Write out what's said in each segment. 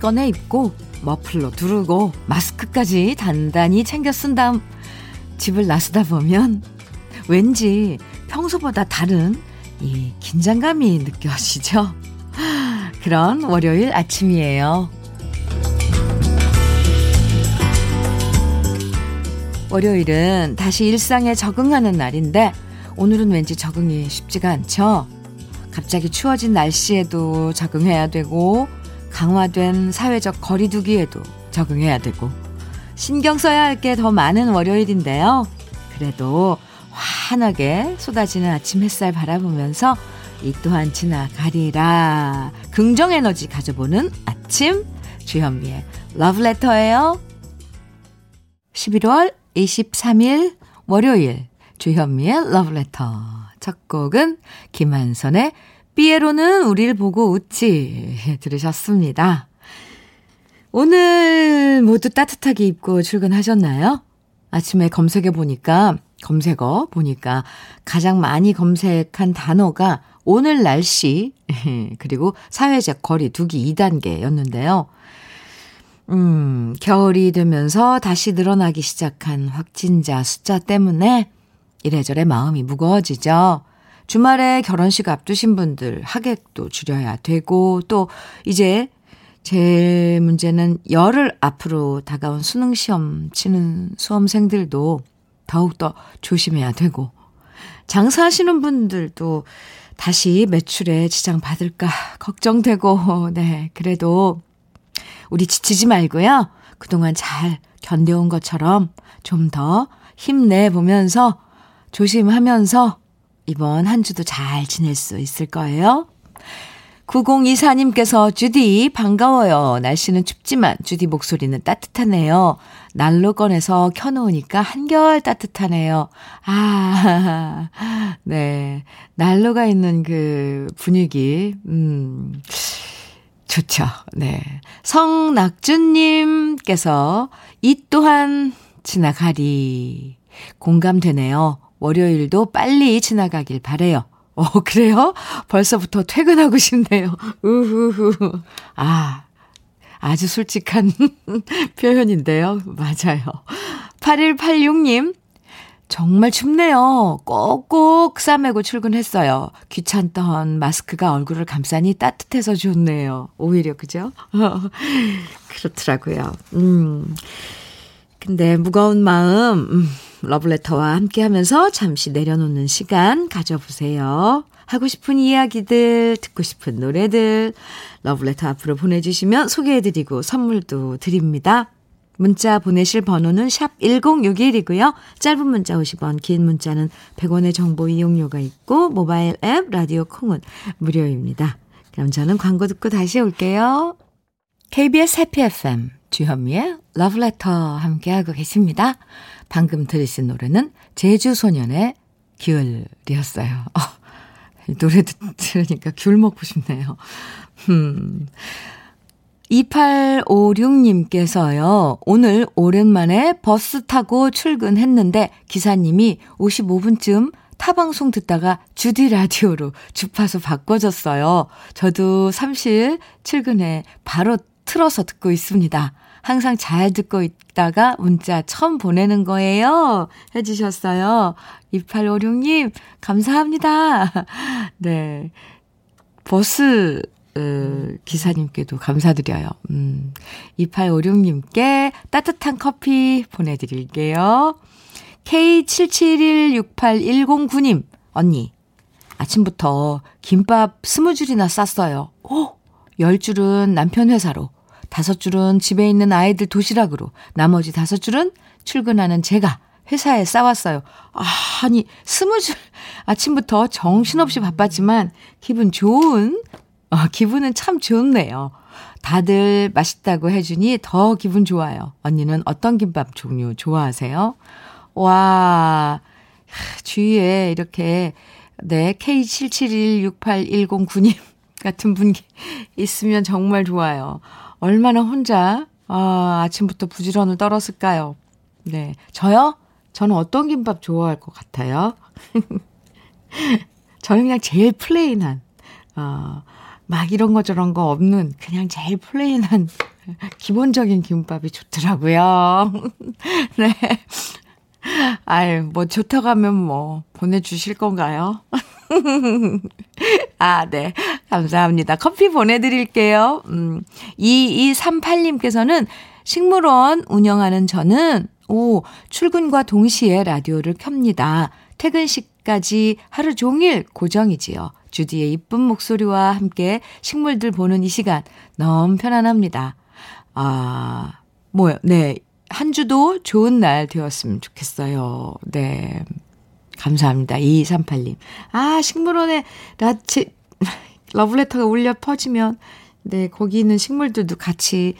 꺼내 입고 머플러 두르고 마스크까지 단단히 챙겨 쓴 다음 집을 나서다 보면 왠지 평소보다 다른 이 긴장감이 느껴지죠? 그런 월요일 아침이에요. 월요일은 다시 일상에 적응하는 날인데 오늘은 왠지 적응이 쉽지가 않죠. 갑자기 추워진 날씨에도 적응해야 되고 강화된 사회적 거리두기에도 적응해야 되고 신경 써야 할 게 더 많은 월요일인데요. 그래도 환하게 쏟아지는 아침 햇살 바라보면서 이 또한 지나가리라 긍정 에너지 가져보는 아침 주현미의 러브레터예요. 11월 23일 월요일 주현미의 러브레터 첫 곡은 김한선의 삐에로는 우리를 보고 웃지 들으셨습니다. 오늘 모두 따뜻하게 입고 출근하셨나요? 아침에 검색해 보니까 검색어 보니까 가장 많이 검색한 단어가 오늘 날씨 그리고 사회적 거리 두기 2단계였는데요. 음, 겨울이 되면서 다시 늘어나기 시작한 확진자 숫자 때문에 이래저래 마음이 무거워지죠. 주말에 결혼식 앞두신 분들 하객도 줄여야 되고 또 이제 제 문제는 열흘 앞으로 다가온 수능 시험 치는 수험생들도 더욱더 조심해야 되고 장사하시는 분들도 다시 매출에 지장 받을까 걱정되고 네 그래도 우리 지치지 말고요. 그동안 잘 견뎌온 것처럼 좀 더 힘내 보면서 조심하면서 이번 한 주도 잘 지낼 수 있을 거예요. 9024님께서 주디 반가워요. 날씨는 춥지만 주디 목소리는 따뜻하네요. 난로 꺼내서 켜놓으니까 한결 따뜻하네요. 아, 네. 난로가 있는 그 분위기, 음, 좋죠. 네. 성낙준님께서 이 또한 지나가리. 공감되네요. 월요일도 빨리 지나가길 바래요. 어, 그래요? 벌써부터 퇴근하고 싶네요. 우후후. 아, 아주 솔직한 표현인데요. 맞아요. 8186님, 정말 춥네요. 꼭꼭 싸매고 출근했어요. 귀찮던 마스크가 얼굴을 감싸니 따뜻해서 좋네요. 오히려, 그죠? 그렇더라고요. 음. 근데 무거운 마음, 음, 러블레터와 함께 하면서 잠시 내려놓는 시간 가져보세요. 하고 싶은 이야기들, 듣고 싶은 노래들, 러블레터 앞으로 보내주시면 소개해드리고 선물도 드립니다. 문자 보내실 번호는 샵 1061이고요. 짧은 문자 50원, 긴 문자는 100원의 정보 이용료가 있고, 모바일 앱, 라디오 콩은 무료입니다. 그럼 저는 광고 듣고 다시 올게요. KBS 해피 FM, 주현미의 러브레터 함께하고 계십니다. 방금 들으신 노래는 제주소년의 귤이었어요. 어, 이 노래 들으니까 귤 먹고 싶네요. 음. 2856님께서요, 오늘 오랜만에 버스 타고 출근했는데 기사님이 55분쯤 타방송 듣다가 주디 라디오로 주파수 바꿔줬어요. 저도 삼실 출근해 바로 틀어서 듣고 있습니다. 항상 잘 듣고 있다가 문자 처음 보내는 거예요. 해주셨어요. 2856님, 감사합니다. 네. 버스, 으, 기사님께도 감사드려요. 음, 2856님께 따뜻한 커피 보내드릴게요. K77168109님, 언니, 아침부터 김밥 스무 줄이나 쌌어요. 오! 열 줄은 남편 회사로, 다섯 줄은 집에 있는 아이들 도시락으로, 나머지 다섯 줄은 출근하는 제가 회사에 싸왔어요. 아, 아니, 스무 줄, 아침부터 정신없이 바빴지만, 기분 좋은, 어, 기분은 참 좋네요. 다들 맛있다고 해주니 더 기분 좋아요. 언니는 어떤 김밥 종류 좋아하세요? 와, 주위에 이렇게, 네, K77168109님 같은 분 있으면 정말 좋아요. 얼마나 혼자, 아, 아침부터 부지런을 떨었을까요? 네. 저요? 저는 어떤 김밥 좋아할 것 같아요? 저는 그냥 제일 plain한, 어, 막 이런 거 저런 거 없는 그냥 제일 플레인한 기본적인 김밥이 좋더라고요. 네. 아유, 뭐 좋다고 하면 뭐 보내주실 건가요? 아, 네. 감사합니다. 커피 보내드릴게요. 음, 2238님께서는 식물원 운영하는 저는, 오, 출근과 동시에 라디오를 켭니다. 퇴근 시까지 하루 종일 고정이지요. 주디의 이쁜 목소리와 함께 식물들 보는 이 시간 너무 편안합니다. 아, 뭐요? 네. 한 주도 좋은 날 되었으면 좋겠어요. 네. 감사합니다. 2238님. 아, 식물원에 라치, 러브레터가 울려 퍼지면, 네, 거기 있는 식물들도 같이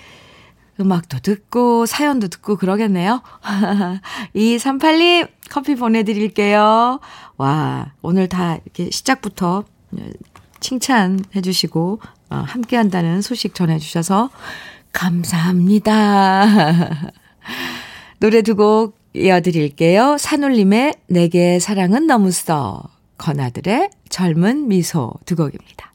음악도 듣고, 사연도 듣고 그러겠네요. 2238님, 커피 보내드릴게요. 와, 오늘 다 이렇게 시작부터 칭찬해 주시고, 어, 함께 한다는 소식 전해주셔서 감사합니다. 노래 두 곡 이어드릴게요. 산울림의 내게 사랑은 너무 써. 건아들의 젊은 미소 두 곡입니다.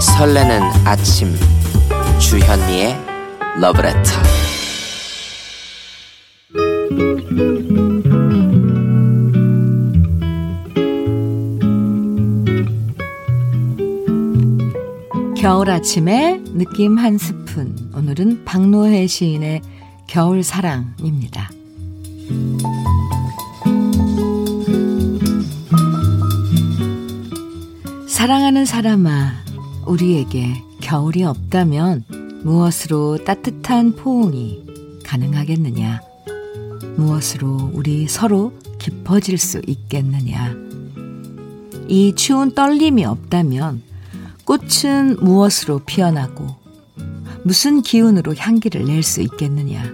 설레는 아침 주현미의 러브레터 겨울 아침에 느낌 한 스푼. 오늘은 박노해 시인의 겨울 사랑입니다. 사랑하는 사람아, 우리에게 겨울이 없다면 무엇으로 따뜻한 포옹이 가능하겠느냐? 무엇으로 우리 서로 깊어질 수 있겠느냐? 이 추운 떨림이 없다면 꽃은 무엇으로 피어나고 무슨 기운으로 향기를 낼 수 있겠느냐?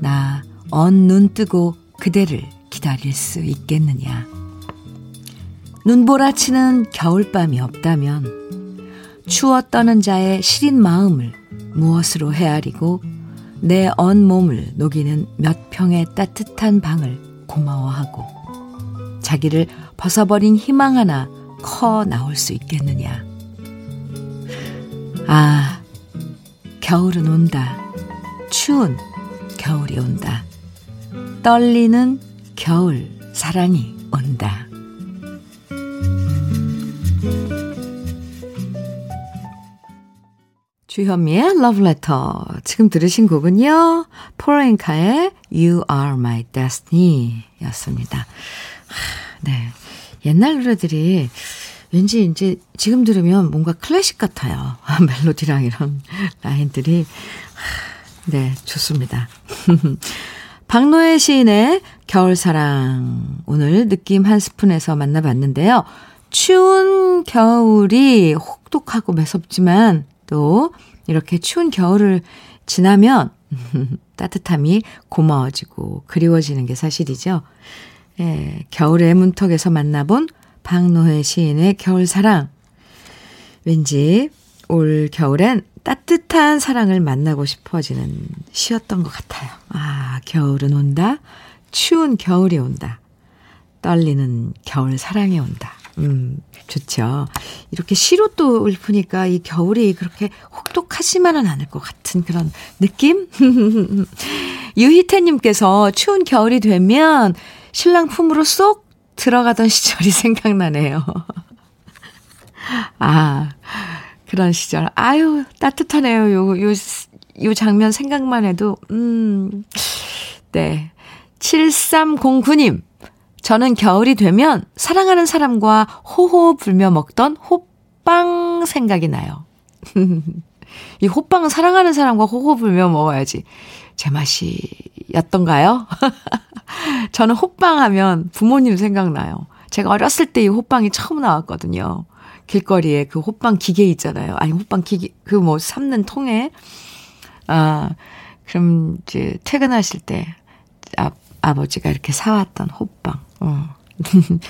나 언 눈 뜨고 그대를 기다릴 수 있겠느냐? 눈보라치는 겨울밤이 없다면 추워 떠는 자의 시린 마음을 무엇으로 헤아리고 내 언 몸을 녹이는 몇 평의 따뜻한 방을 고마워하고 자기를 벗어버린 희망 하나 커 나올 수 있겠느냐? 아, 겨울은 온다. 추운 겨울이 온다. 떨리는 겨울 사랑이 온다. 주현미의 러브레터. 지금 들으신 곡은요. 포렌카의 You Are My Destiny 였습니다. 네. 옛날 노래들이 왠지 이제 지금 들으면 뭔가 클래식 같아요. 멜로디랑 이런 라인들이. 네, 좋습니다. 박노해 시인의 겨울사랑. 오늘 느낌 한 스푼에서 만나봤는데요. 추운 겨울이 혹독하고 매섭지만 또 이렇게 추운 겨울을 지나면 따뜻함이 고마워지고 그리워지는 게 사실이죠. 예, 겨울의 문턱에서 만나본 박노해 시인의 겨울사랑. 왠지 올 겨울엔 따뜻한 사랑을 만나고 싶어지는 시였던 것 같아요. 아, 겨울은 온다. 추운 겨울이 온다. 떨리는 겨울 사랑이 온다. 음, 좋죠. 이렇게 시로 또 읊으니까 이 겨울이 그렇게 혹독하지만은 않을 것 같은 그런 느낌? 유희태님께서 추운 겨울이 되면 신랑 품으로 쏙 들어가던 시절이 생각나네요. 아, 그런 시절. 아유, 따뜻하네요. 요, 요, 요 장면 생각만 해도, 음, 네. 7309님. 저는 겨울이 되면 사랑하는 사람과 호호 불며 먹던 호빵 생각이 나요. 이 호빵은 사랑하는 사람과 호호 불며 먹어야지 제 맛이였던가요? 저는 호빵 하면 부모님 생각나요. 제가 어렸을 때 이 호빵이 처음 나왔거든요. 길거리에 그 호빵 기계 있잖아요. 아니, 호빵 기계, 그 뭐 삶는 통에. 아, 그럼 이제 퇴근하실 때 아, 아버지가 이렇게 사왔던 호빵. 어.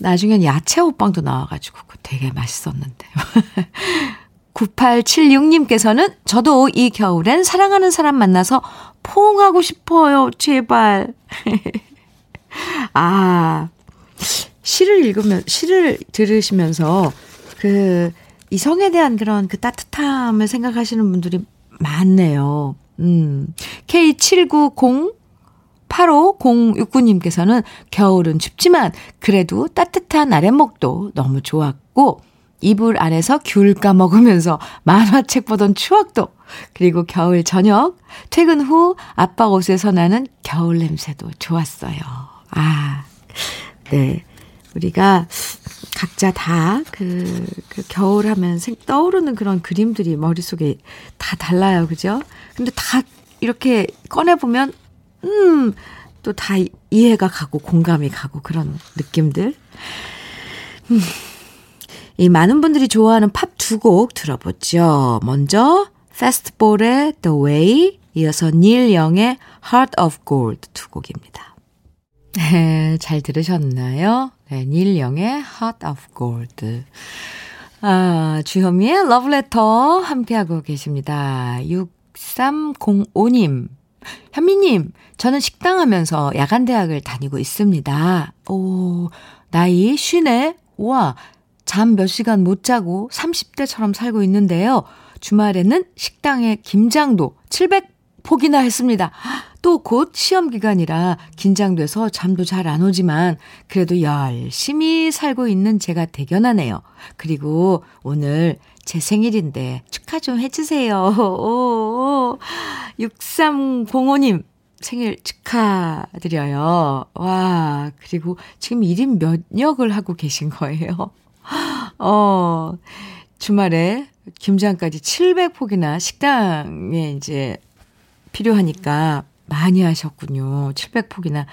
나중엔 야채 호빵도 나와가지고 되게 맛있었는데. 9876님께서는 저도 이 겨울엔 사랑하는 사람 만나서 포옹하고 싶어요. 제발. 아, 시를 읽으면, 시를 들으시면서 그 이성에 대한 그런 그 따뜻함을 생각하시는 분들이 많네요. 음. K790 8506님께서는 겨울은 춥지만 그래도 따뜻한 아랫목도 너무 좋았고 이불 아래서 귤 까먹으면서 만화책 보던 추억도 그리고 겨울 저녁 퇴근 후 아빠 옷에서 나는 겨울 냄새도 좋았어요. 아, 네. 우리가 각자 다 그, 그 겨울 하면 생, 떠오르는 그런 그림들이 머릿속에 다 달라요. 그죠? 근데 다 이렇게 꺼내보면, 음, 또 다 이해가 가고 공감이 가고 그런 느낌들. 음. 이 많은 분들이 좋아하는 팝 두 곡 들어보죠. 먼저, 페스트볼의 The Way, 이어서 닐 영의 Heart of Gold 두 곡입니다. 네, 잘 들으셨나요? 네, 닐 영의 Heart of Gold. 아, 주현미의 러브레터 함께하고 계십니다. 6305님. 현미님, 저는 식당 하면서 야간대학을 다니고 있습니다. 오, 나이 쉬네? 우와, 잠 몇 시간 못 자고 30대처럼 살고 있는데요. 주말에는 식당에 김장도 700포기나 했습니다. 또 곧 시험 기간이라 긴장돼서 잠도 잘 안 오지만 그래도 열심히 살고 있는 제가 대견하네요. 그리고 오늘 제 생일인데 축하 좀 해주세요. 오, 6305님 생일 축하드려요. 와, 그리고 지금 1인 몇 역을 하고 계신 거예요. 어, 주말에 김장까지 700폭이나 식당에 이제 필요하니까 많이 하셨군요. 700폭이나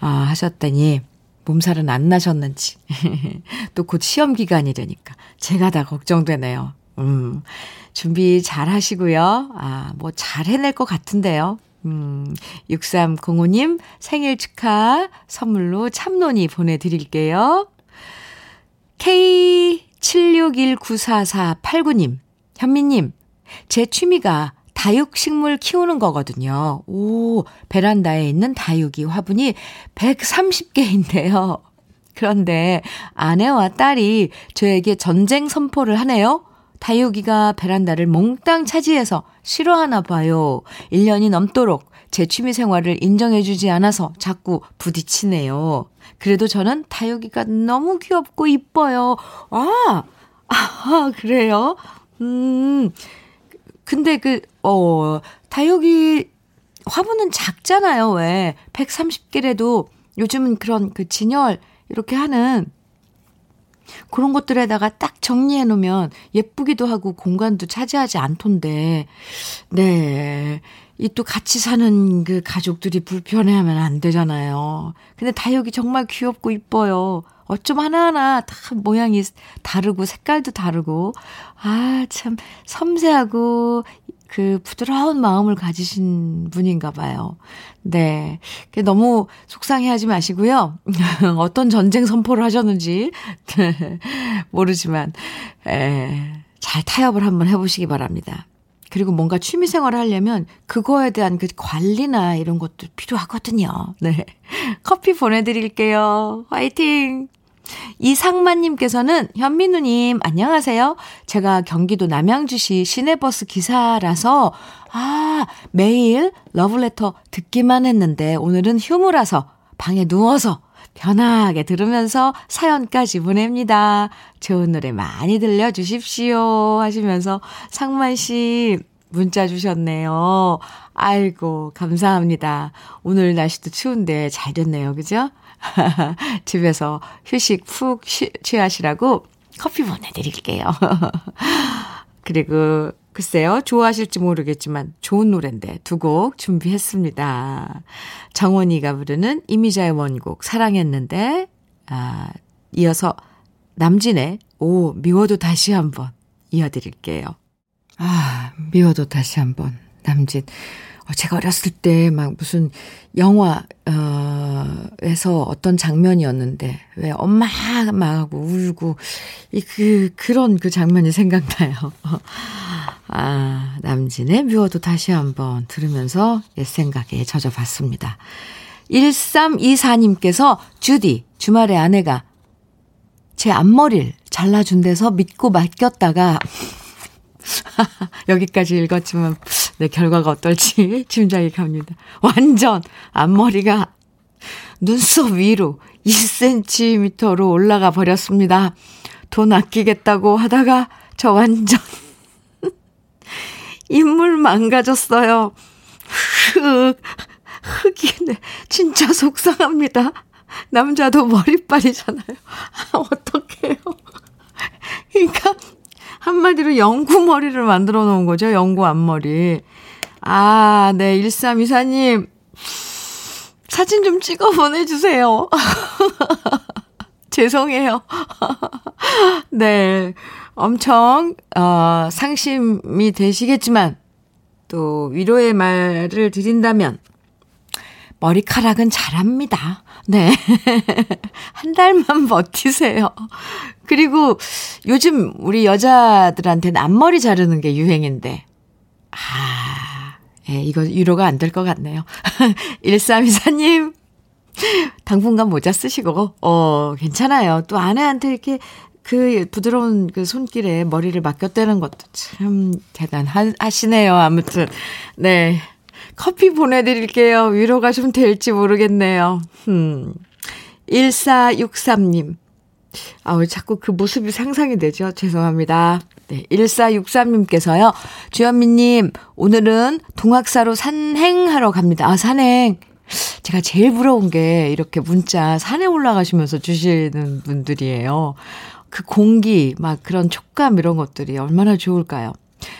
아, 하셨더니 몸살은 안 나셨는지. 또 곧 시험 기간이되니까 제가 다 걱정되네요. 음, 준비 잘 하시고요. 아, 뭐 잘 해낼 것 같은데요. 음, 6305님 생일 축하 선물로 참론이 보내드릴게요. K76194489님, 현미님, 제 취미가 다육식물 키우는 거거든요. 오, 베란다에 있는 다육이 화분이 130개인데요. 그런데 아내와 딸이 저에게 전쟁 선포를 하네요. 다육이가 베란다를 몽땅 차지해서 싫어하나 봐요. 1년이 넘도록 제 취미 생활을 인정해주지 않아서 자꾸 부딪히네요. 그래도 저는 다육이가 너무 귀엽고 이뻐요. 아, 아, 그래요? 음, 근데 그, 어, 다육이 화분은 작잖아요, 왜. 130개래도 요즘은 그런 그 진열 이렇게 하는 그런 것들에다가 딱 정리해 놓으면 예쁘기도 하고 공간도 차지하지 않던데, 네. 이 또 같이 사는 그 가족들이 불편해하면 안 되잖아요. 근데 다육이 정말 귀엽고 이뻐요. 어쩜 하나하나 다 모양이 다르고 색깔도 다르고 아 참 섬세하고 그 부드러운 마음을 가지신 분인가 봐요. 네. 너무 속상해하지 마시고요. 어떤 전쟁 선포를 하셨는지 모르지만 에, 잘 타협을 한번 해보시기 바랍니다. 그리고 뭔가 취미 생활을 하려면 그거에 대한 그 관리나 이런 것도 필요하거든요. 네. 커피 보내드릴게요. 화이팅! 이상만님께서는 현민우님, 안녕하세요. 제가 경기도 남양주시 시내버스 기사라서, 아, 매일 러브레터 듣기만 했는데 오늘은 휴무라서 방에 누워서 편하게 들으면서 사연까지 보냅니다. 좋은 노래 많이 들려주십시오. 하시면서 상만 씨 문자 주셨네요. 아이고, 감사합니다. 오늘 날씨도 추운데 잘 됐네요. 그죠? 집에서 휴식 푹 쉬, 취하시라고 커피 보내드릴게요. 그리고 글쎄요, 좋아하실지 모르겠지만 좋은 노래인데 두 곡 준비했습니다. 정원이가 부르는 이미자의 원곡 사랑했는데 아, 이어서 남진의 오 미워도 다시 한번 이어드릴게요. 아 미워도 다시 한번 남진 어, 제가 어렸을 때 막 무슨 영화, 어, 에서 어떤 장면이었는데, 왜 엄마가 막 울고, 이, 그, 그런 그 장면이 생각나요. 아, 남진의 뮤어도 다시 한번 들으면서 옛 생각에 젖어봤습니다. 1324님께서, 주디, 주말에 아내가 제 앞머리를 잘라준 데서 믿고 맡겼다가, 여기까지 읽었지만 내 결과가 어떨지 짐작이 갑니다. 완전 앞머리가 눈썹 위로 2cm로 올라가 버렸습니다. 돈 아끼겠다고 하다가 저 완전 인물 망가졌어요. 흑, 흑이네. 진짜 속상합니다. 남자도 머리빨이잖아요. 어떡해요. 그러니까 한마디로 영구 머리를 만들어 놓은 거죠. 영구 앞머리. 아, 네. 1324님. 사진 좀 찍어 보내주세요. 죄송해요. 네. 엄청, 어, 상심이 되시겠지만, 또 위로의 말을 드린다면, 머리카락은 잘합니다. 네. 한 달만 버티세요. 그리고 요즘 우리 여자들한테는 앞머리 자르는 게 유행인데, 아, 예, 이거 위로가 안 될 것 같네요. 1324님, 당분간 모자 쓰시고, 어, 괜찮아요. 또 아내한테 이렇게 그 부드러운 그 손길에 머리를 맡겼다는 것도 참 대단하시네요. 아무튼, 네. 커피 보내드릴게요. 위로가 좀 될지 모르겠네요. 음. 1463님. 아, 왜 자꾸 그 모습이 상상이 되죠? 죄송합니다. 네, 1463님께서요. 주현미님, 오늘은 동학사로 산행하러 갑니다. 아, 산행. 제가 제일 부러운 게 이렇게 문자 산에 올라가시면서 주시는 분들이에요. 그 공기, 막 그런 촉감 이런 것들이 얼마나 좋을까요?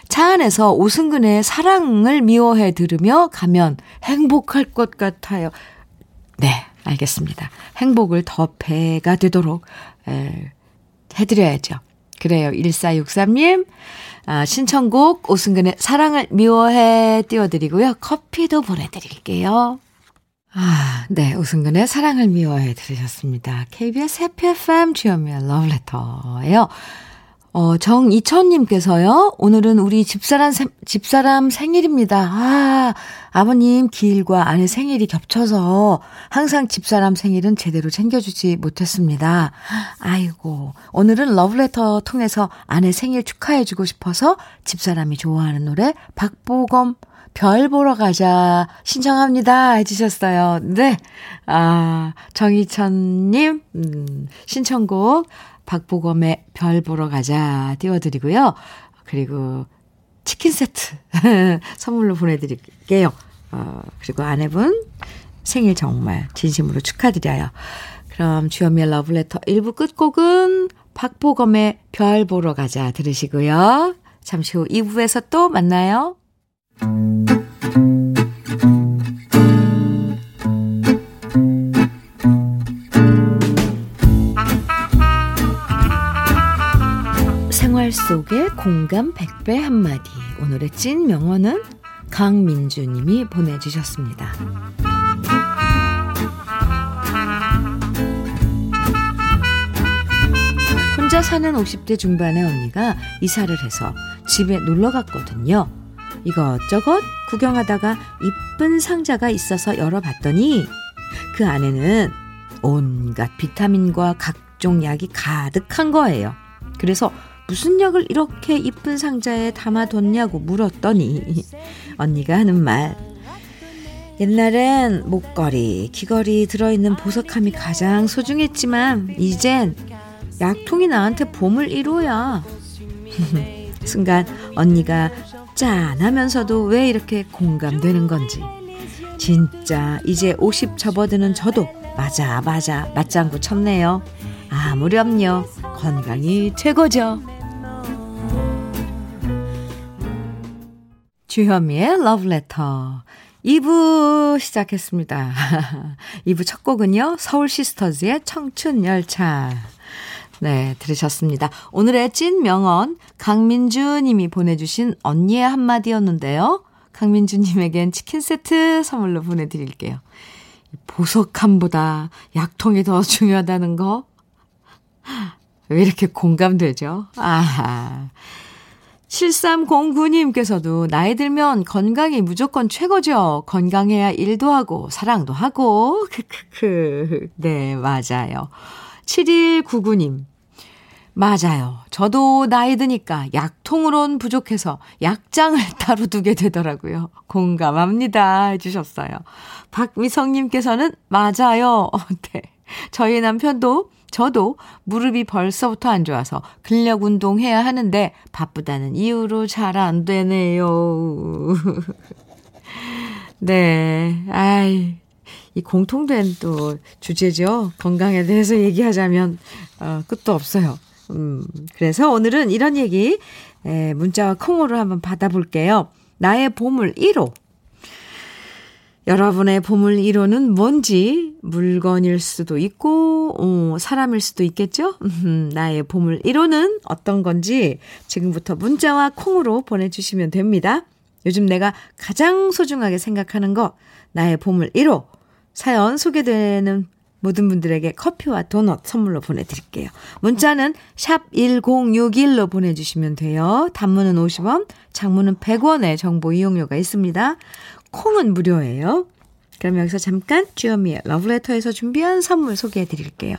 차 안에서 오승근의 사랑을 미워해 들으며 가면 행복할 것 같아요. 네, 알겠습니다. 행복을 더 배가 되도록 에, 해드려야죠. 그래요. 1463님, 아, 신청곡 오승근의 사랑을 미워해 띄워드리고요. 커피도 보내드릴게요. 아, 네. 오승근의 사랑을 미워해 들으셨습니다. KBS 해피 FM 주현미의 러브레터예요. 어, 정이천님께서요, 오늘은 우리 집사람, 집사람 생일입니다. 아, 아버님 길과 아내 생일이 겹쳐서 항상 집사람 생일은 제대로 챙겨주지 못했습니다. 아이고, 오늘은 러브레터 통해서 아내 생일 축하해주고 싶어서 집사람이 좋아하는 노래 박보검 별 보러 가자 신청합니다 해주셨어요. 네. 아, 정희천님, 음, 신청곡 박보검의 별 보러 가자 띄워드리고요. 그리고 치킨 세트 선물로 보내드릴게요. 어, 그리고 아내분 생일 정말 진심으로 축하드려요. 그럼 주현미의 러브레터 1부 끝곡은 박보검의 별 보러 가자 들으시고요. 잠시 후 2부에서 또 만나요. 생활 속의 공감 100배 한마디. 오늘의 찐 명언은 강민주 님이 보내주셨습니다. 혼자 사는 50대 중반의 언니가 이사를 해서 집에 놀러 갔거든요. 이것저것 구경하다가 이쁜 상자가 있어서 열어봤더니 그 안에는 온갖 비타민과 각종 약이 가득한 거예요. 그래서 무슨 약을 이렇게 이쁜 상자에 담아뒀냐고 물었더니 언니가 하는 말. 옛날엔 목걸이, 귀걸이 들어있는 보석함이 가장 소중했지만 이젠 약통이 나한테 보물 1호야. 순간 언니가 짠 하면서도 왜 이렇게 공감되는 건지. 진짜 이제 50 접어드는 저도 맞아 맞아 맞장구 쳤네요. 아 무렴요. 건강이 최고죠. 주현미의 러브레터 2부 시작했습니다. 2부 첫 곡은요. 서울 시스터즈의 청춘 열차. 네, 들으셨습니다. 오늘의 찐 명언 강민주 님이 보내주신 언니의 한마디였는데요. 강민주 님에겐 치킨 세트 선물로 보내드릴게요. 보석함보다 약통이 더 중요하다는 거. 왜 이렇게 공감되죠? 아하. 7309님께서도 나이 들면 건강이 무조건 최고죠. 건강해야 일도 하고 사랑도 하고. 크크크. 네, 맞아요. 7199님. 맞아요. 저도 나이 드니까 약통으론 부족해서 약장을 따로 두게 되더라고요. 공감합니다. 해주셨어요. 박미성님께서는 맞아요. 네. 저희 남편도 저도 무릎이 벌써부터 안 좋아서 근력 운동해야 하는데 바쁘다는 이유로 잘 안 되네요. 네. 아이. 이 공통된 또 주제죠. 건강에 대해서 얘기하자면, 어, 끝도 없어요. 음, 그래서 오늘은 이런 얘기, 에, 문자와 콩으로 한번 받아볼게요. 나의 보물 1호. 여러분의 보물 1호는 뭔지 물건일 수도 있고 어, 사람일 수도 있겠죠? 나의 보물 1호는 어떤 건지 지금부터 문자와 콩으로 보내주시면 됩니다. 요즘 내가 가장 소중하게 생각하는 거 나의 보물 1호 사연 소개되는 모든 분들에게 커피와 도넛 선물로 보내드릴게요. 문자는 샵 1061로 보내주시면 돼요. 단문은 50원, 장문은 100원의 정보 이용료가 있습니다. 콩은 무료예요. 그럼 여기서 잠깐 주현미의 러브레터에서 준비한 선물 소개해 드릴게요.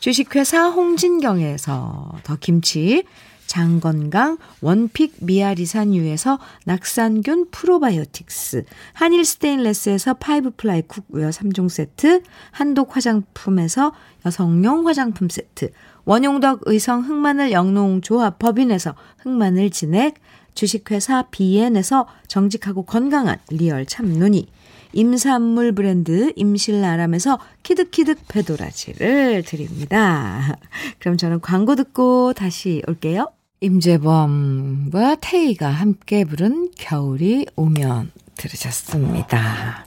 주식회사 홍진경에서 더 김치, 장건강 one pick 미아리산유에서 낙산균 프로바이오틱스, 한일 스테인레스에서 five ply cookware 3종 세트, 한독 화장품에서 여성용 화장품 세트, 원용덕 의성 흑마늘 영농조합 법인에서 흑마늘 진액, 주식회사 비엔에서 정직하고 건강한 리얼 참눈이, 임산물 브랜드 임실나람에서 키득키득 배도라지를 드립니다. 그럼 저는 광고 듣고 다시 올게요. 임재범과 태희가 함께 부른 겨울이 오면 들으셨습니다.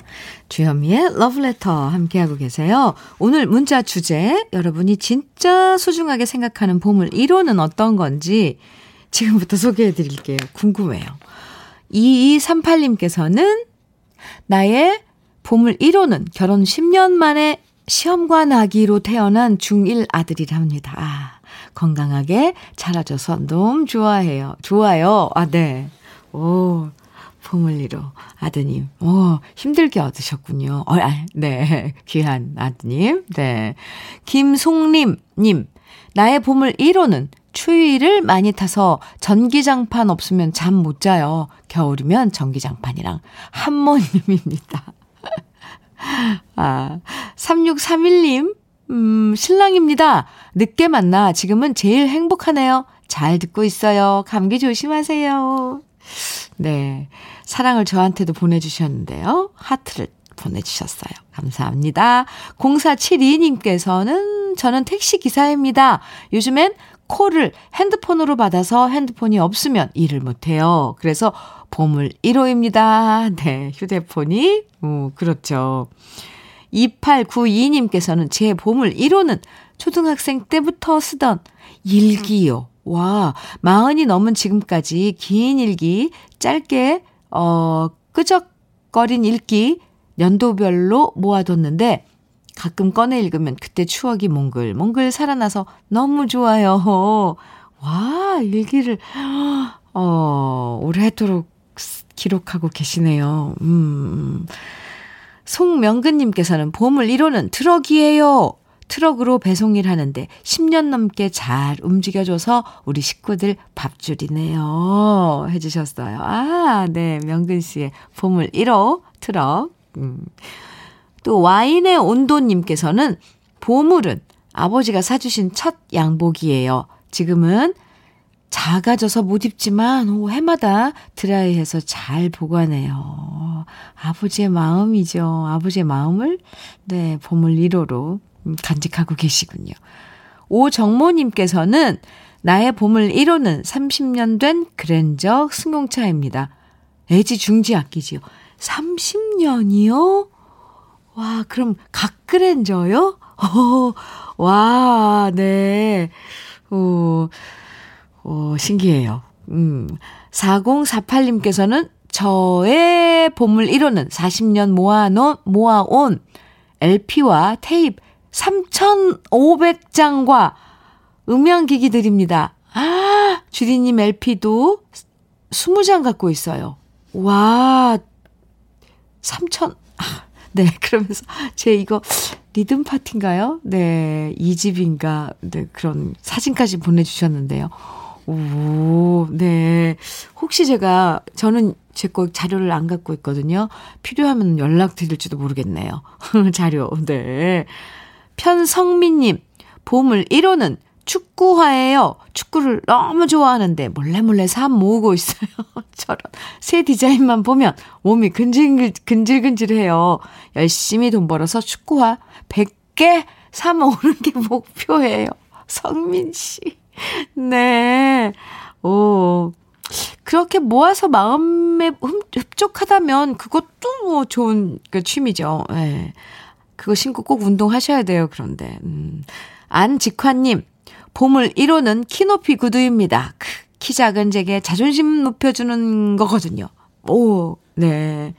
주현미의 러브레터 함께하고 계세요. 오늘 문자 주제, 여러분이 진짜 소중하게 생각하는 보물 1호는 어떤 건지 지금부터 소개해 드릴게요. 궁금해요. 2238님께서는 나의 보물 1호는 결혼 10년 만에 시험관 아기로 태어난 중1 아들이랍니다. 아, 건강하게 자라줘서 너무 좋아해요. 좋아요. 아, 네. 오, 1호 아드님. 오, 힘들게 얻으셨군요. 어, 아, 네. 귀한 아드님. 네. 김송림, 님. 나의 보물 1호는 추위를 많이 타서 전기장판 없으면 잠 못 자요. 겨울이면 전기장판이랑 한모님입니다. 아, 3631님, 음, 신랑입니다. 늦게 만나 지금은 제일 행복하네요. 잘 듣고 있어요. 감기 조심하세요. 네. 사랑을 저한테도 보내주셨는데요. 하트를 보내주셨어요. 감사합니다. 0472님께서는 저는 택시 기사입니다. 요즘엔 콜을 핸드폰으로 받아서 핸드폰이 없으면 일을 못해요. 그래서 보물 1호입니다. 네, 휴대폰이, 음, 그렇죠. 2892님께서는 제 보물 1호는 초등학생 때부터 쓰던 일기요. 와, 마흔이 넘은 지금까지 긴 일기, 짧게, 어, 끄적거린 일기, 연도별로 모아뒀는데, 가끔 꺼내 읽으면 그때 추억이 몽글몽글 살아나서 너무 좋아요. 와, 일기를, 어, 오래도록 기록하고 계시네요. 음. 송명근님께서는 보물 1호는 트럭이에요. 트럭으로 배송일 하는데 10년 넘게 잘 움직여줘서 우리 식구들 밥줄이네요. 해주셨어요. 아, 네. 명근 씨의 보물 1호 트럭. 음. 또 와인의 온도님께서는 보물은 아버지가 사주신 첫 양복이에요. 지금은 작아져서 못 입지만 오, 해마다 드라이해서 잘 보관해요. 아버지의 마음이죠. 아버지의 마음을 네 보물 1호로 간직하고 계시군요. 오정모님께서는 나의 보물 1호는 30년 된 그랜저 승용차입니다. 애지 중지 악기지요. 30년이요? 와, 그럼 각 그랜저요? 어, 와, 네. 오, 오, 신기해요. 음. 4048님께서는 저의 보물 1호는 40년 모아놓은, 모아온 LP와 테이프 3,500장과 음향기기 드립니다. 아, 주디님 LP도 20장 갖고 있어요. 와, 3천, 아, 네, 그러면서 제 이거 리듬 파티인가요? 네, 이 집인가, 네, 그런 사진까지 보내주셨는데요. 오, 네. 혹시 제가, 저는 제 거 자료를 안 갖고 있거든요. 필요하면 연락 드릴지도 모르겠네요. 자료, 네. 편성민님, 보물 1호는 축구화예요. 축구를 너무 좋아하는데 몰래 몰래 사 모으고 있어요. 저런 새 디자인만 보면 몸이 근질 근질 근질해요. 열심히 돈 벌어서 축구화 100개 사 모으는 게 목표예요. 성민 씨. 네. 오. 그렇게 모아서 마음에 흡족하다면 그것도 뭐 좋은 그 취미죠. 예. 네. 그거 신고 꼭 운동하셔야 돼요. 그런데. 음. 안직환님, 보물 1호는 키 높이 구두입니다. 키 작은 제게 자존심 높여주는 거거든요. 오, 네.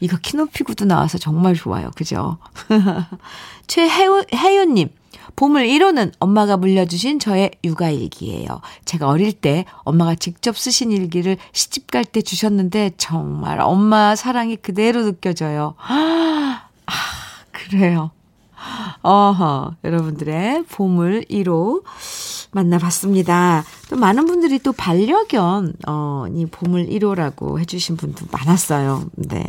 이거 키 높이 구두 나와서 정말 좋아요. 그죠? 최혜윤님, 보물 1호는 엄마가 물려주신 저의 육아일기예요. 제가 어릴 때 엄마가 직접 쓰신 일기를 시집 갈 때 주셨는데 정말 엄마 사랑이 그대로 느껴져요. 아, 그래요. 어허, 여러분들의 보물 1호 만나봤습니다. 또 많은 분들이 또 반려견, 어, 이 보물 1호라고 해주신 분도 많았어요. 네.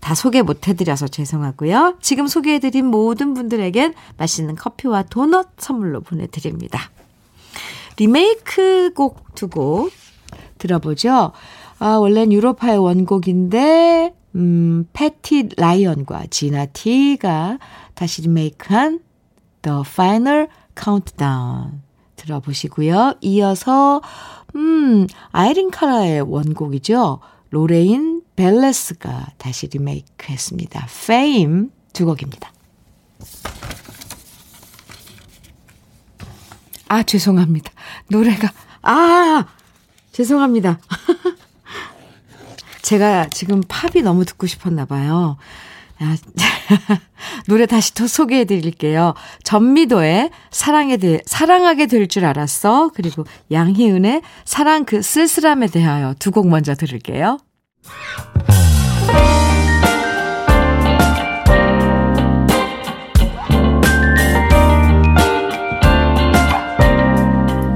다 소개 못 해드려서 죄송하고요. 지금 소개해드린 모든 분들에겐 맛있는 커피와 도넛 선물로 보내드립니다. 리메이크 곡 두곡 들어보죠. 아, 원래는 유로파의 원곡인데, 음, 패티 라이언과 지나 티가 다시 리메이크한 The Final Countdown 들어보시고요. 이어서 음, 아이린 카라의 원곡이죠. 로레인 벨레스가 다시 리메이크했습니다. Fame 두 곡입니다. 아, 죄송합니다. 노래가 아, 죄송합니다. 제가 지금 팝이 너무 듣고 싶었나 봐요. 아, 노래 다시 또 소개해 드릴게요. 전미도의 사랑에 대, 사랑하게 될 줄 알았어. 그리고 양희은의 사랑 그 쓸쓸함에 대하여 두 곡 먼저 들을게요.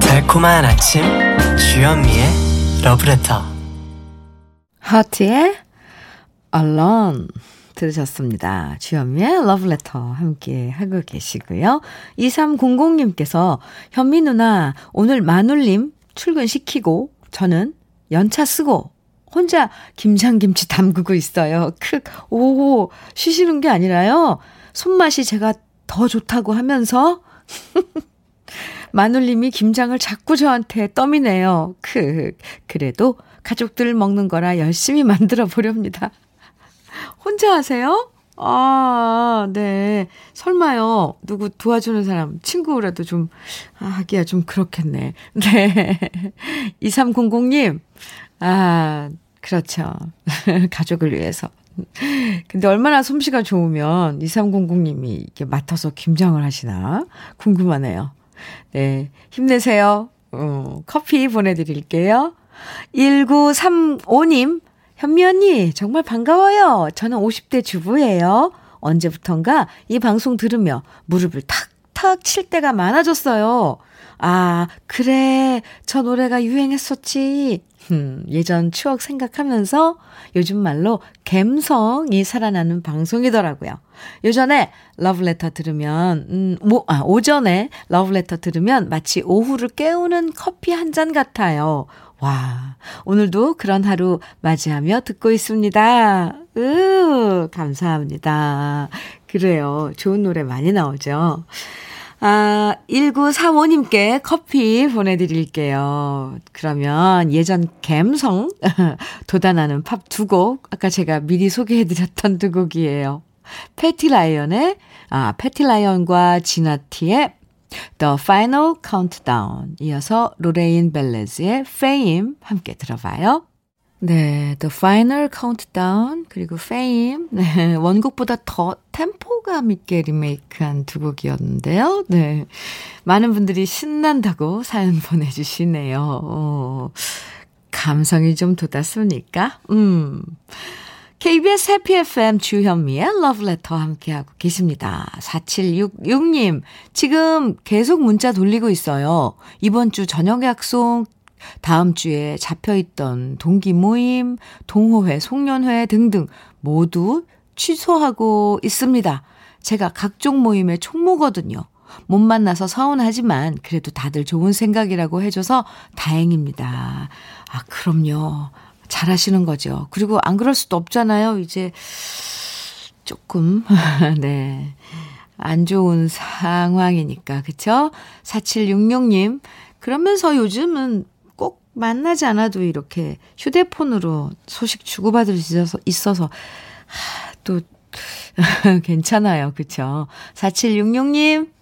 달콤한 아침 주현미의 러브레터 하트의 Alone 들으셨습니다. 주현미의 러브레터 함께 하고 계시고요. 2300님께서 현미 누나 오늘 마눌님 출근시키고 저는 연차 쓰고 혼자 김장김치 담그고 있어요. 크, 오, 쉬시는 게 아니라요. 손맛이 제가 더 좋다고 하면서 마눌님이 김장을 자꾸 저한테 떠미네요. 크, 그래도 가족들 먹는 거라 열심히 만들어 보렵니다. 혼자 하세요? 아, 네. 설마요. 누구 도와주는 사람, 친구라도 좀, 아, 하기야 좀 그렇겠네. 네. 2300님, 아, 그렇죠. 가족을 위해서. 근데 얼마나 솜씨가 좋으면 2300님이 이렇게 맡아서 김장을 하시나? 궁금하네요. 네. 힘내세요. 어, 커피 보내드릴게요. 1935님, 현미 언니, 정말 반가워요. 저는 50대 주부예요. 언제부턴가 이 방송 들으며 무릎을 탁탁 칠 때가 많아졌어요. 아, 그래. 저 노래가 유행했었지. 음, 예전 추억 생각하면서 요즘 말로 갬성이 살아나는 방송이더라고요. 요전에 러브레터 들으면, 음, 뭐, 아, 오전에 러브레터 들으면 마치 오후를 깨우는 커피 한 잔 같아요. 와, 오늘도 그런 하루 맞이하며 듣고 있습니다. 으, 감사합니다. 그래요. 좋은 노래 많이 나오죠. 아, 1935님께 커피 보내드릴게요. 그러면 예전 갬성 돋아나는 팝 두 곡, 아까 제가 미리 소개해드렸던 두 곡이에요. 패티 라이언의, 아, 패티 라이언과 지나티의 The Final Countdown 이어서 로레인 벨레즈의 Fame 함께 들어봐요. 네, The Final Countdown 그리고 Fame 네, 원곡보다 더 템포감 있게 리메이크한 두 곡이었는데요. 네, 많은 분들이 신난다고 사연 보내주시네요. 어, 감성이 좀 돋았습니까? 음. KBS 해피 FM 주현미의 러브레터 함께하고 계십니다. 4766님, 지금 계속 문자 돌리고 있어요. 이번 주 저녁 약속 다음 주에 잡혀있던 동기 모임, 동호회, 송년회 등등 모두 취소하고 있습니다. 제가 각종 모임의 총무거든요. 못 만나서 서운하지만 그래도 다들 좋은 생각이라고 해줘서 다행입니다. 아, 그럼요. 잘 하시는 거죠. 그리고 안 그럴 수도 없잖아요. 이제 조금, 네. 안 좋은 상황이니까, 그쵸? 4766 님. 그러면서 요즘은 만나지 않아도 이렇게 휴대폰으로 소식 주고받을 수 있어서, 있어서 하, 또, 괜찮아요. 그쵸? 4766 님,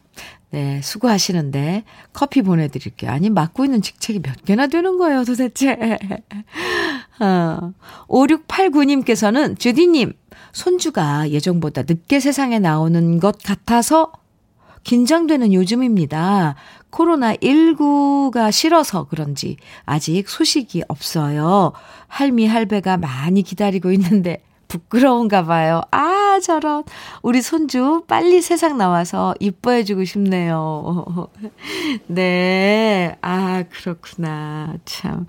네, 수고하시는데 커피 보내드릴게요. 아니, 맡고 있는 직책이 몇 개나 되는 거예요, 도대체. 어, 5689님께서는, 주디님, 손주가 예정보다 늦게 세상에 나오는 것 같아서 긴장되는 요즘입니다. 코로나19가 싫어서 그런지 아직 소식이 없어요. 할미, 할배가 많이 기다리고 있는데 부끄러운가 봐요. 아, 저런. 우리 손주 빨리 세상 나와서 이뻐해주고 싶네요. 네. 아, 그렇구나. 참.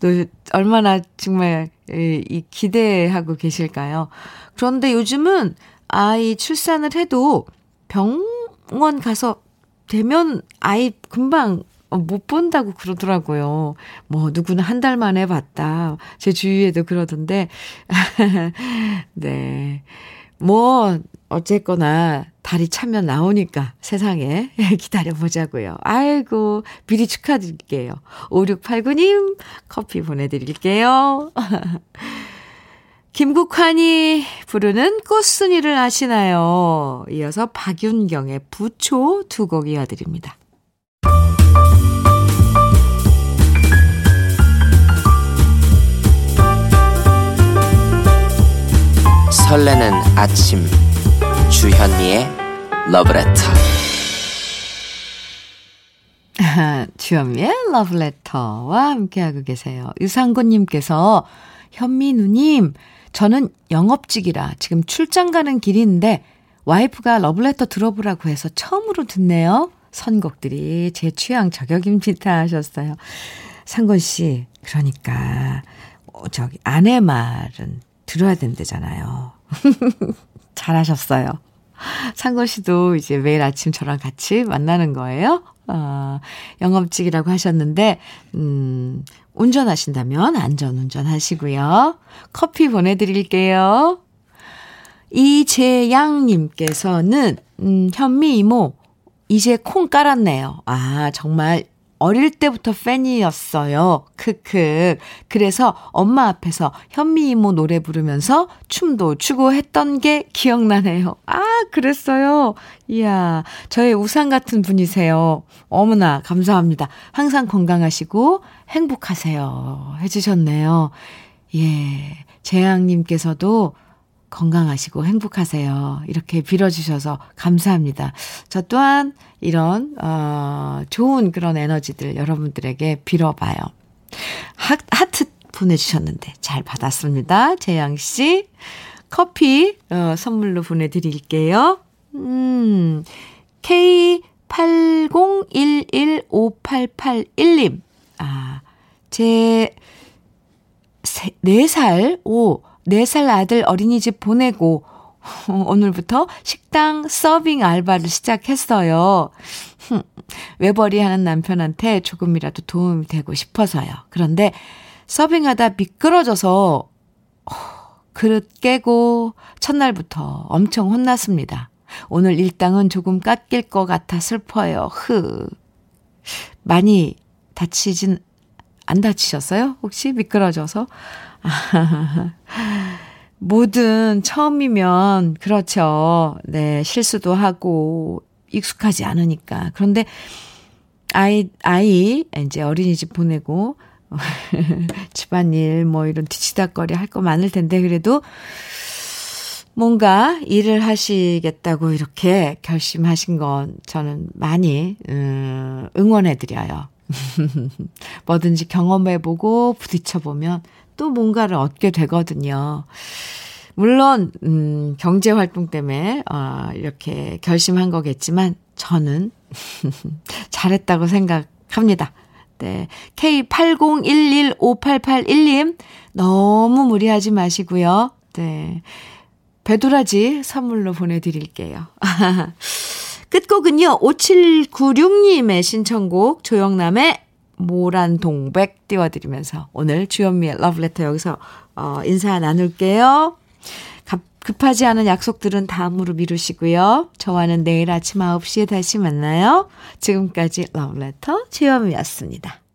또, 얼마나 정말, 이, 기대하고 계실까요? 그런데 요즘은 아이 출산을 해도 병원 가서 되면 아이 금방 못 본다고 그러더라고요. 뭐, 누구는 한 달 만에 봤다. 제 주위에도 그러던데. 네. 뭐, 어쨌거나, 달이 차면 나오니까 세상에 기다려보자고요. 아이고, 미리 축하드릴게요. 5689님, 커피 보내드릴게요. 김국환이 부르는 꽃순이를 아시나요? 이어서 박윤경의 부초 두 곡 이어드립니다. 설레는 아침 주현미의 러브레터 주현미의 러브레터와 함께하고 계세요. 유상곤님께서 현미누님 저는 영업직이라 지금 출장 가는 길인데 와이프가 러블레터 들어보라고 해서 처음으로 듣네요. 선곡들이 제 취향 저격입니다 하셨어요. 상건 씨, 그러니까 어, 저기 아내 말은 들어야 된대잖아요. 잘하셨어요. 상건 씨도 이제 매일 아침 저랑 같이 만나는 거예요. 어, 영업직이라고 하셨는데, 음, 운전하신다면 안전 운전하시고요. 커피 보내드릴게요. 이재양님께서는, 음, 현미 이모, 이제 콩 깔았네요. 아, 정말 어릴 때부터 팬이었어요. 크크. 그래서 엄마 앞에서 현미 이모 노래 부르면서 춤도 추고 했던 게 기억나네요. 아, 그랬어요. 이야, 저의 우상 같은 분이세요. 어머나, 감사합니다. 항상 건강하시고 행복하세요. 해주셨네요. 예, 재양님께서도 건강하시고 행복하세요. 이렇게 빌어주셔서 감사합니다. 저 또한 이런, 어, 좋은 그런 에너지들 여러분들에게 빌어봐요. 하, 하트 보내주셨는데 잘 받았습니다. 재양씨. 커피, 어, 선물로 보내드릴게요. 음, K80115881님. 아, 제, 4살, 오, 4살 아들 어린이집 보내고 오늘부터 식당 서빙 알바를 시작했어요. 외벌이 하는 남편한테 조금이라도 도움이 되고 싶어서요. 그런데 서빙하다 미끄러져서 그릇 깨고 첫날부터 엄청 혼났습니다. 오늘 일당은 조금 깎일 것 같아 슬퍼요. 흐. 많이 다치진 안 다치셨어요? 혹시 미끄러져서? 뭐든 처음이면 그렇죠. 네, 실수도 하고 익숙하지 않으니까. 그런데 아이 아이 이제 어린이집 보내고 집안일, 뭐 이런 뒤치다거리 할 거 많을 텐데, 그래도 뭔가 일을 하시겠다고 이렇게 결심하신 건 저는 많이, 음, 응원해 드려요. 뭐든지 경험해보고 부딪혀보면 또 뭔가를 얻게 되거든요. 물론, 음, 경제 활동 때문에, 어, 이렇게 결심한 거겠지만, 저는 잘했다고 생각합니다. 네. K80115881님, 너무 무리하지 마시고요. 네. 배도라지 선물로 보내드릴게요. 끝곡은요, 5796님의 신청곡 조영남의 모란 동백 띄워드리면서 오늘 주현미의 러브레터 여기서 어, 인사 나눌게요. 급하지 않은 약속들은 다음으로 미루시고요. 저와는 내일 아침 9시에 다시 만나요. 지금까지 러브레터 주현미였습니다.